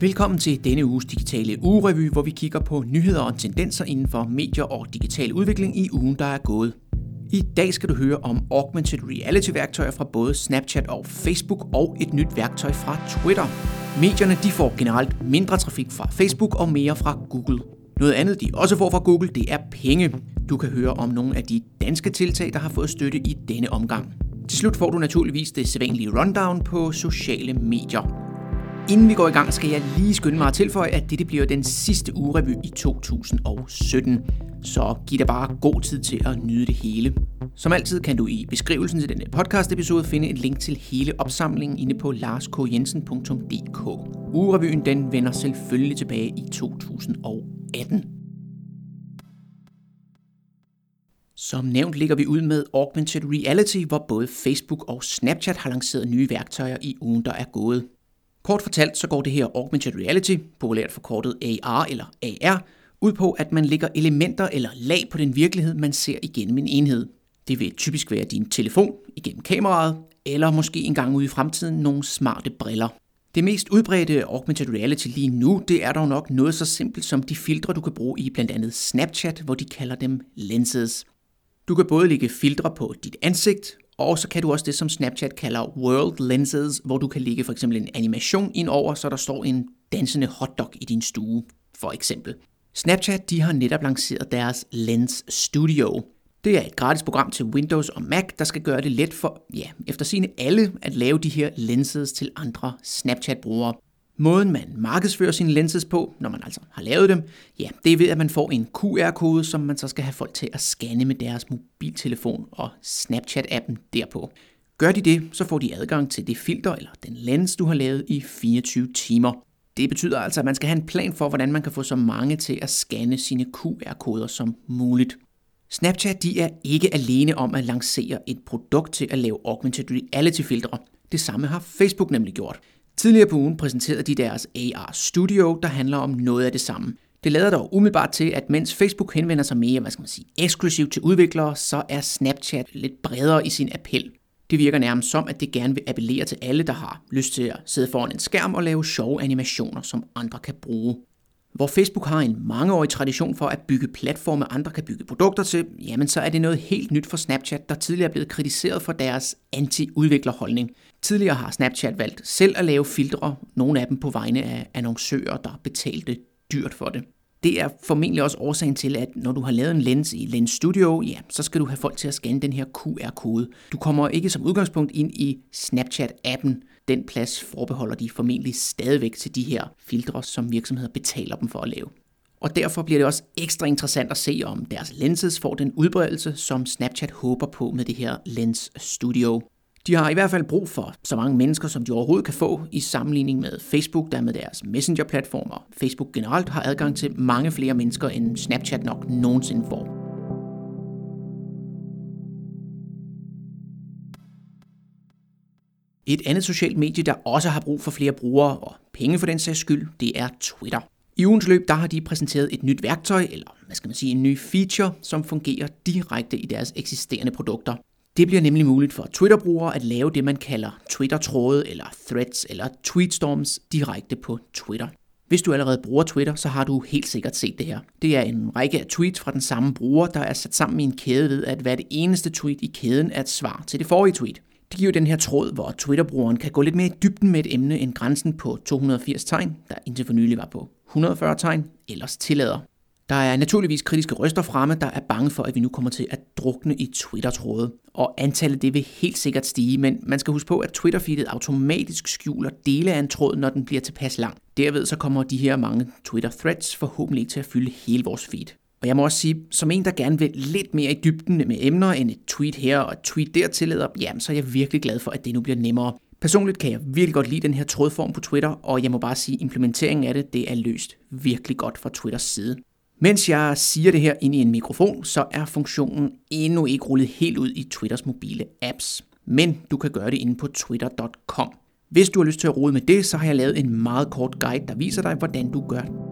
Velkommen til denne uges digitale ugerevy, hvor vi kigger på nyheder og tendenser inden for medier og digital udvikling i ugen, der er gået. I dag skal du høre om augmented reality værktøjer fra både Snapchat og Facebook og et nyt værktøj fra Twitter. Medierne de får generelt mindre trafik fra Facebook og mere fra Google. Noget andet, de også får fra Google, det er penge. Du kan høre om nogle af de danske tiltag, der har fået støtte i denne omgang. Til slut får du naturligvis det sædvanlige rundown på sociale medier. Inden vi går i gang, skal jeg lige skynde mig at tilføje, at dette bliver den sidste ugerevy i 2017. Så giv dig bare god tid til at nyde det hele. Som altid kan du i beskrivelsen til denne podcast episode finde et link til hele opsamlingen inde på larskjensen.dk. Ugerevyen den vender selvfølgelig tilbage i 2018. Som nævnt ligger vi ud med Augmented Reality, hvor både Facebook og Snapchat har lanceret nye værktøjer i ugen, der er gået. Kort fortalt så går det her augmented reality, populært forkortet AR eller AR, ud på, at man lægger elementer eller lag på den virkelighed, man ser igennem en enhed. Det vil typisk være din telefon igennem kameraet, eller måske engang ude i fremtiden nogle smarte briller. Det mest udbredte augmented reality lige nu, det er dog nok noget så simpelt som de filtre, du kan bruge i blandt andet Snapchat, hvor de kalder dem lenses. Du kan både lægge filtre på dit ansigt, og så kan du også det, som Snapchat kalder World Lenses, hvor du kan lægge for eksempel en animation ind over, så der står en dansende hotdog i din stue, for eksempel. Snapchat de har netop lanceret deres Lens Studio. Det er et gratis program til Windows og Mac, der skal gøre det let for, ja, efter sine alle at lave de her lenses til andre Snapchat-brugere. Måden man markedsfører sine lenses på, når man altså har lavet dem, ja, det er ved, at man får en QR-kode, som man så skal have folk til at scanne med deres mobiltelefon og Snapchat-appen derpå. Gør de det, så får de adgang til det filter eller den lens, du har lavet i 24 timer. Det betyder altså, at man skal have en plan for, hvordan man kan få så mange til at scanne sine QR-koder som muligt. Snapchat de er ikke alene om at lancere et produkt til at lave augmented reality filtre. Det samme har Facebook nemlig gjort. Tidligere på ugen præsenterede de deres AR Studio, der handler om noget af det samme. Det lader dog umiddelbart til, at mens Facebook henvender sig mere, hvad skal man sige, eksklusivt til udviklere, så er Snapchat lidt bredere i sin appel. Det virker nærmest som, at det gerne vil appellere til alle, der har lyst til at sidde foran en skærm og lave sjove animationer, som andre kan bruge. Hvor Facebook har en mangeårig tradition for at bygge platforme, andre kan bygge produkter til, jamen så er det noget helt nyt for Snapchat, der tidligere er blevet kritiseret for deres anti-udviklerholdning. Tidligere har Snapchat valgt selv at lave filtre, nogle af dem på vegne af annoncører, der betalte dyrt for det. Det er formentlig også årsagen til, at når du har lavet en lens i Lens Studio, ja, så skal du have folk til at scanne den her QR-kode. Du kommer ikke som udgangspunkt ind i Snapchat-appen. Den plads forbeholder de formentlig stadigvæk til de her filtre, som virksomheder betaler dem for at lave. Og derfor bliver det også ekstra interessant at se, om deres lenses får den udbredelse, som Snapchat håber på med det her Lens Studio. De har i hvert fald brug for så mange mennesker, som de overhovedet kan få i sammenligning med Facebook, der med deres messenger-platformer. Facebook generelt har adgang til mange flere mennesker, end Snapchat nok nogensinde får. Et andet socialt medie, der også har brug for flere brugere og penge for den sags skyld, det er Twitter. I ugens løb der har de præsenteret et nyt værktøj, eller hvad skal man sige, en ny feature, som fungerer direkte i deres eksisterende produkter. Det bliver nemlig muligt for Twitter-brugere at lave det, man kalder Twitter-tråde eller threads eller tweetstorms direkte på Twitter. Hvis du allerede bruger Twitter, så har du helt sikkert set det her. Det er en række af tweets fra den samme bruger, der er sat sammen i en kæde ved, at hver det eneste tweet i kæden er et svar til det forrige tweet. Det giver den her tråd, hvor Twitter-brugeren kan gå lidt mere i dybden med et emne end grænsen på 280 tegn, der indtil for nylig var på 140 tegn, ellers tillader. Der er naturligvis kritiske røster fremme, der er bange for, at vi nu kommer til at drukne i Twitter-tråde. Og antallet det vil helt sikkert stige, men man skal huske på, at Twitter-feedet automatisk skjuler dele af en tråd, når den bliver tilpas lang. Derved så kommer de her mange Twitter-threads forhåbentlig ikke til at fylde hele vores feed. Og jeg må også sige, som en, der gerne vil lidt mere i dybden med emner end et tweet her og et tweet der tillader, jamen så er jeg virkelig glad for, at det nu bliver nemmere. Personligt kan jeg virkelig godt lide den her trådform på Twitter, og jeg må bare sige, at implementeringen af det, det er løst virkelig godt fra Twitters side. Mens jeg siger det her ind i en mikrofon, så er funktionen endnu ikke rullet helt ud i Twitters mobile apps. Men du kan gøre det inde på twitter.com. Hvis du har lyst til at rode med det, så har jeg lavet en meget kort guide, der viser dig, hvordan du gør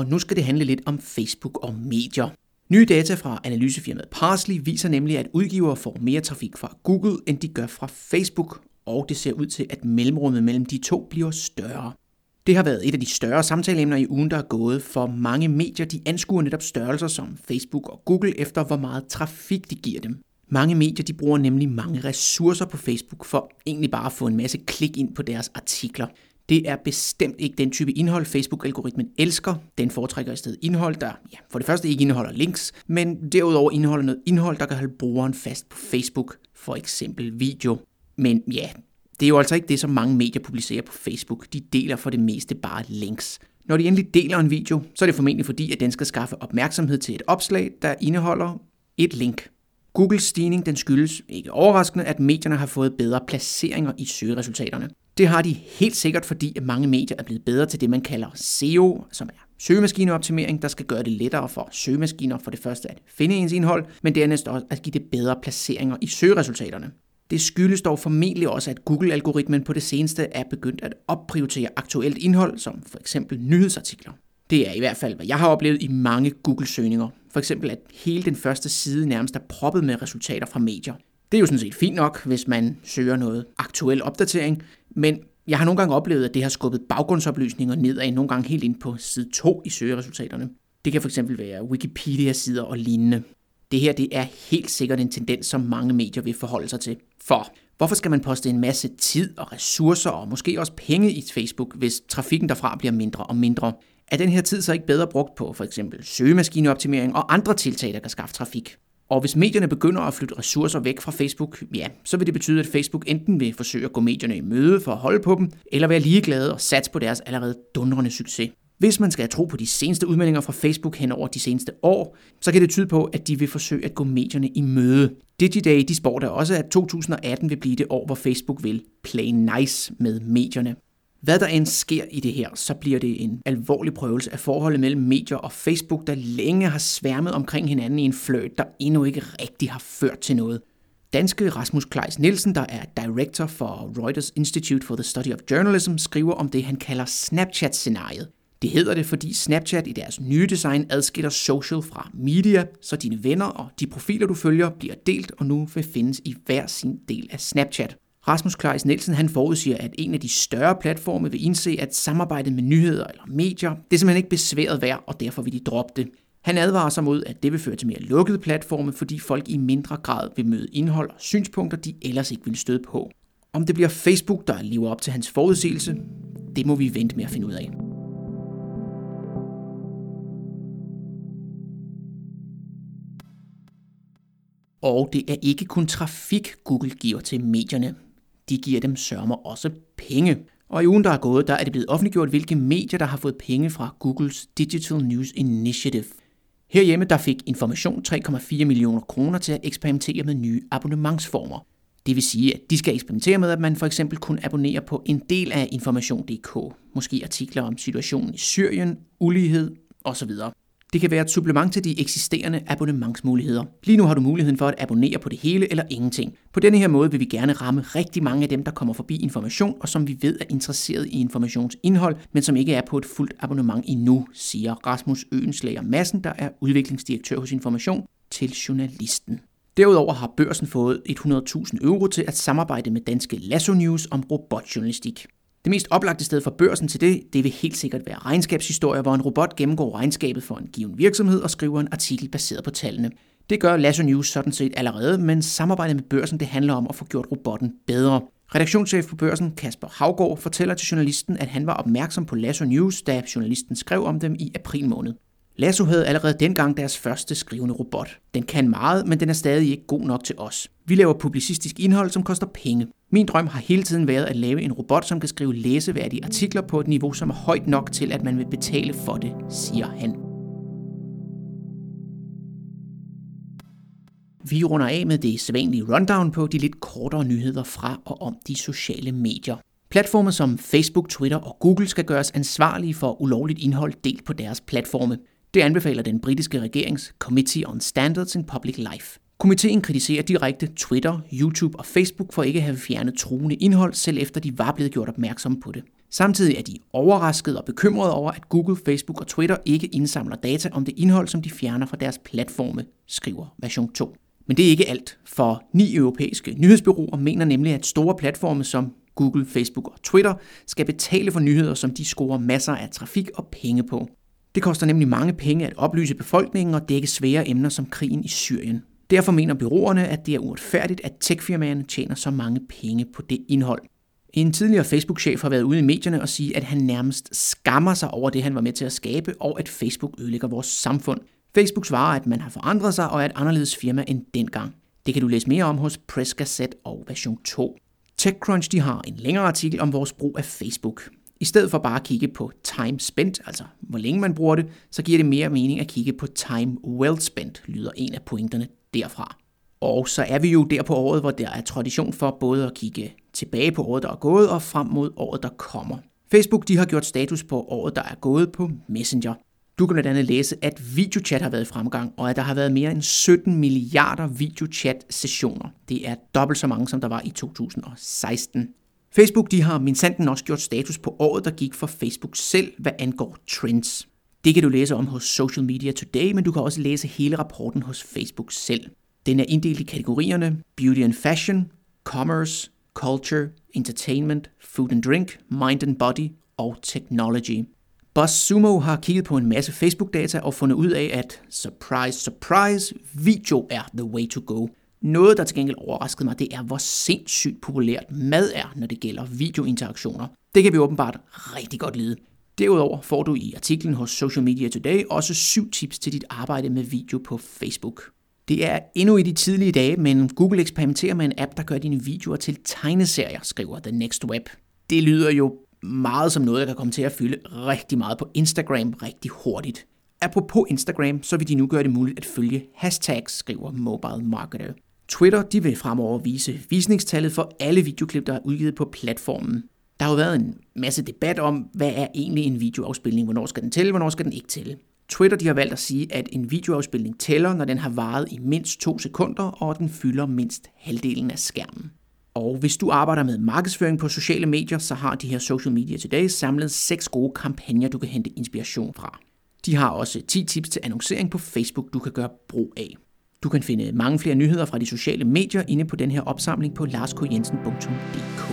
Og nu skal det handle lidt om Facebook og medier. Nye data fra analysefirmaet Parsley viser nemlig, at udgivere får mere trafik fra Google, end de gør fra Facebook, og det ser ud til, at mellemrummet mellem de to bliver større. Det har været et af de større samtaleemner i ugen, der er gået, for mange medier de anskuer netop størrelser som Facebook og Google efter, hvor meget trafik de giver dem. Mange medier de bruger nemlig mange ressourcer på Facebook for egentlig bare at få en masse klik ind på deres artikler. Det er bestemt ikke den type indhold, Facebook-algoritmen elsker. Den foretrækker i stedet indhold, der ja, for det første ikke indeholder links, men derudover indeholder noget indhold, der kan holde brugeren fast på Facebook, for eksempel video. Men ja, det er jo altså ikke det, som mange medier publicerer på Facebook. De deler for det meste bare links. Når de endelig deler en video, så er det formentlig fordi, at den skal skaffe opmærksomhed til et opslag, der indeholder et link. Googles stigning den skyldes, ikke overraskende, at medierne har fået bedre placeringer i søgeresultaterne. Det har de helt sikkert, fordi at mange medier er blevet bedre til det, man kalder SEO, som er søgemaskineoptimering, der skal gøre det lettere for søgemaskiner for det første at finde ens indhold, men dernæst også at give det bedre placeringer i søgeresultaterne. Det skyldes dog formentlig også, at Google-algoritmen på det seneste er begyndt at opprioritere aktuelt indhold, som for eksempel nyhedsartikler. Det er i hvert fald, hvad jeg har oplevet i mange Google-søgninger. For eksempel, at hele den første side nærmest er proppet med resultater fra medier. Det er jo sådan set fint nok, hvis man søger noget aktuel opdatering, men jeg har nogle gange oplevet, at det har skubbet baggrundsoplysninger nedad, nogle gange helt ind på side 2 i søgeresultaterne. Det kan fx være Wikipedia-sider og lignende. Det her det er helt sikkert en tendens, som mange medier vil forholde sig til. For hvorfor skal man poste en masse tid og ressourcer og måske også penge i Facebook, hvis trafikken derfra bliver mindre og mindre? Er den her tid så ikke bedre brugt på for eksempel søgemaskineoptimering og andre tiltag, der kan skaffe trafik? Og hvis medierne begynder at flytte ressourcer væk fra Facebook, ja, så vil det betyde, at Facebook enten vil forsøge at gå medierne i møde for at holde på dem, eller være ligeglade og satse på deres allerede dundrende succes. Hvis man skal tro på de seneste udmeldinger fra Facebook hen over de seneste år, så kan det tyde på, at de vil forsøge at gå medierne i møde. Digiday de spår da også, at 2018 vil blive det år, hvor Facebook vil play nice med medierne. Hvad der end sker i det her, så bliver det en alvorlig prøvelse af forholdet mellem medier og Facebook, der længe har sværmet omkring hinanden i en fløjt, der endnu ikke rigtig har ført til noget. Danske Rasmus Kleis Nielsen, der er director for Reuters Institute for the Study of Journalism, skriver om det, han kalder Snapchat-scenariet. Det hedder det, fordi Snapchat i deres nye design adskiller social fra media, så dine venner og de profiler, du følger, bliver delt og nu vil findes i hver sin del af Snapchat. Rasmus Kleis Nielsen han forudsiger, at en af de større platforme vil indse, at samarbejdet med nyheder eller medier, det er simpelthen ikke besværet værd, og derfor vil de droppe det. Han advarer sig mod, at det vil føre til mere lukkede platforme, fordi folk i mindre grad vil møde indhold og synspunkter, de ellers ikke ville støde på. Om det bliver Facebook, der lever op til hans forudsigelse, det må vi vente med at finde ud af. Og det er ikke kun trafik, Google giver til medierne. De giver dem sørmer også penge. Og i ugen, der er gået, der er det blevet offentliggjort, hvilke medier, der har fået penge fra Googles Digital News Initiative. Herhjemme der fik Information 3,4 millioner kroner til at eksperimentere med nye abonnementsformer. Det vil sige, at de skal eksperimentere med, at man for eksempel kun abonnerer på en del af information.dk, måske artikler om situationen i Syrien, ulighed osv. Det kan være et supplement til de eksisterende abonnementsmuligheder. Lige nu har du muligheden for at abonnere på det hele eller ingenting. På denne her måde vil vi gerne ramme rigtig mange af dem, der kommer forbi information, og som vi ved er interesseret i informationsindhold, men som ikke er på et fuldt abonnement endnu, siger Rasmus Øenslager Massen, der er udviklingsdirektør hos Information, til journalisten. Derudover har børsen fået 100.000 euro til at samarbejde med danske Lasso News om robotjournalistik. Det mest oplagte sted for børsen til det, det vil helt sikkert være regnskabshistorier, hvor en robot gennemgår regnskabet for en given virksomhed og skriver en artikel baseret på tallene. Det gør Lasso News sådan set allerede, men samarbejdet med børsen det handler om at få gjort robotten bedre. Redaktionschef på børsen, Kasper Havgård, fortæller til journalisten, at han var opmærksom på Lasso News, da journalisten skrev om dem i april måned. Lasso havde allerede dengang deres første skrivende robot. Den kan meget, men den er stadig ikke god nok til os. Vi laver publicistisk indhold, som koster penge. Min drøm har hele tiden været at lave en robot, som kan skrive læseværdige artikler på et niveau, som er højt nok til, at man vil betale for det, siger han. Vi runder af med det sædvanlige rundown på de lidt kortere nyheder fra og om de sociale medier. Platforme som Facebook, Twitter og Google skal gøres ansvarlige for ulovligt indhold delt på deres platforme. Det anbefaler den britiske regerings Committee on Standards in Public Life. Komiteen kritiserer direkte Twitter, YouTube og Facebook for ikke at have fjernet truende indhold, selv efter de var blevet gjort opmærksom på det. Samtidig er de overrasket og bekymrede over, at Google, Facebook og Twitter ikke indsamler data om det indhold, som de fjerner fra deres platforme, skriver version 2. Men det er ikke alt, for ni europæiske nyhedsbyråer mener nemlig, at store platforme som Google, Facebook og Twitter skal betale for nyheder, som de scorer masser af trafik og penge på. Det koster nemlig mange penge at oplyse befolkningen og dække svære emner som krigen i Syrien. Derfor mener byråerne, at det er uretfærdigt, at techfirmaerne tjener så mange penge på det indhold. En tidligere Facebook-chef har været ude i medierne og sige, at han nærmest skammer sig over det, han var med til at skabe, og at Facebook ødelægger vores samfund. Facebook svarer, at man har forandret sig og er et anderledes firma end dengang. Det kan du læse mere om hos Press Gazette og version 2. TechCrunch de har en længere artikel om vores brug af Facebook. I stedet for bare at kigge på time spent, altså hvor længe man bruger det, så giver det mere mening at kigge på time well spent, lyder en af pointerne derfra. Og så er vi jo der på året, hvor der er tradition for både at kigge tilbage på året, der er gået, og frem mod året, der kommer. Facebook de har gjort status på året, der er gået på Messenger. Du kan blandt andet læse, at videochat har været i fremgang, og at der har været mere end 17 milliarder videochat-sessioner. Det er dobbelt så mange, som der var i 2016. Facebook de har minsanten også gjort status på året, der gik for Facebook selv, hvad angår trends. Det kan du læse om hos Social Media Today, men du kan også læse hele rapporten hos Facebook selv. Den er inddelt i kategorierne Beauty and Fashion, Commerce, Culture, Entertainment, Food and Drink, Mind and Body og Technology. BuzzSumo har kigget på en masse Facebook-data og fundet ud af, at surprise, surprise, video er the way to go. Noget, der til gengæld overraskede mig, det er, hvor sindssygt populært mad er, når det gælder videointeraktioner. Det kan vi åbenbart rigtig godt lide. Derudover får du i artiklen hos Social Media Today også syv tips til dit arbejde med video på Facebook. Det er endnu i de tidlige dage, men Google eksperimenterer med en app, der gør dine videoer til tegneserier, skriver The Next Web. Det lyder jo meget som noget, der kan komme til at fylde rigtig meget på Instagram rigtig hurtigt. Apropos Instagram, så vil de nu gøre det muligt at følge hashtags, skriver Mobile Marketer. Twitter de vil fremover vise visningstallet for alle videoklip, der er udgivet på platformen. Der har jo været en masse debat om, hvad er egentlig en videoafspilning, hvornår skal den tælle, hvornår skal den ikke tælle. Twitter de har valgt at sige, at en videoafspilning tæller, når den har varet i mindst to sekunder, og den fylder mindst halvdelen af skærmen. Og hvis du arbejder med markedsføring på sociale medier, så har de her Social Media Today samlet seks gode kampagner, du kan hente inspiration fra. De har også 10 tips til annoncering på Facebook, du kan gøre brug af. Du kan finde mange flere nyheder fra de sociale medier inde på den her opsamling på larskjensen.dk.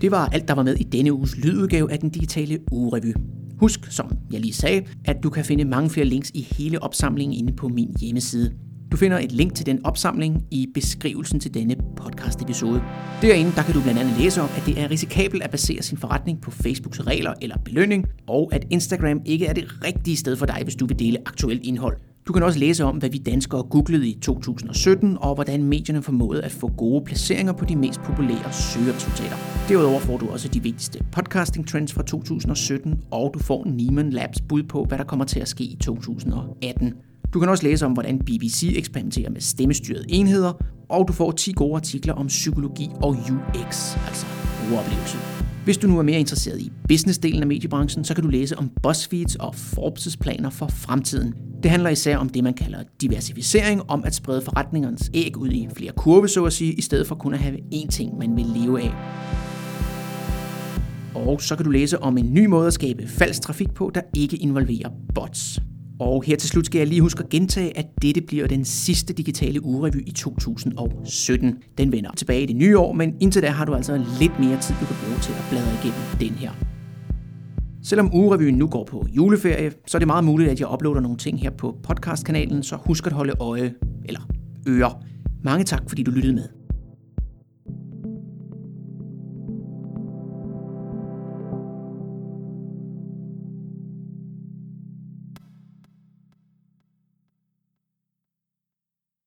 Det var alt, der var med i denne uges lydudgave af den digitale ugerevy. Husk, som jeg lige sagde, at du kan finde mange flere links i hele opsamlingen inde på min hjemmeside. Du finder et link til den opsamling i beskrivelsen til denne podcast episode. Derinde der kan du blandt andet læse om, at det er risikabelt at basere sin forretning på Facebooks regler eller belønning, og at Instagram ikke er det rigtige sted for dig, hvis du vil dele aktuelt indhold. Du kan også læse om, hvad vi danskere googlede i 2017, og hvordan medierne formåede at få gode placeringer på de mest populære søgeresultater. Derudover får du også de vigtigste podcasting trends fra 2017, og du får Neiman Labs bud på, hvad der kommer til at ske i 2018. Du kan også læse om, hvordan BBC eksperimenterer med stemmestyrede enheder, og du får 10 gode artikler om psykologi og UX, altså brugeroplevelse. Hvis du nu er mere interesseret i businessdelen af mediebranchen, så kan du læse om BuzzFeeds og Forbes' planer for fremtiden. Det handler især om det, man kalder diversificering, om at sprede forretningernes æg ud i flere kurve, så at sige, i stedet for kun at have én ting, man vil leve af. Og så kan du læse om en ny måde at skabe falsk trafik på, der ikke involverer bots. Og her til slut skal jeg lige huske at gentage, at dette bliver den sidste digitale ugerevy i 2017. Den vender tilbage i det nye år, men indtil da har du altså lidt mere tid, du kan bruge til at bladre igennem den her. Selvom ugerevyen nu går på juleferie, så er det meget muligt, at jeg uploader nogle ting her på podcastkanalen, så husk at holde øje, eller øre. Mange tak, fordi du lyttede med.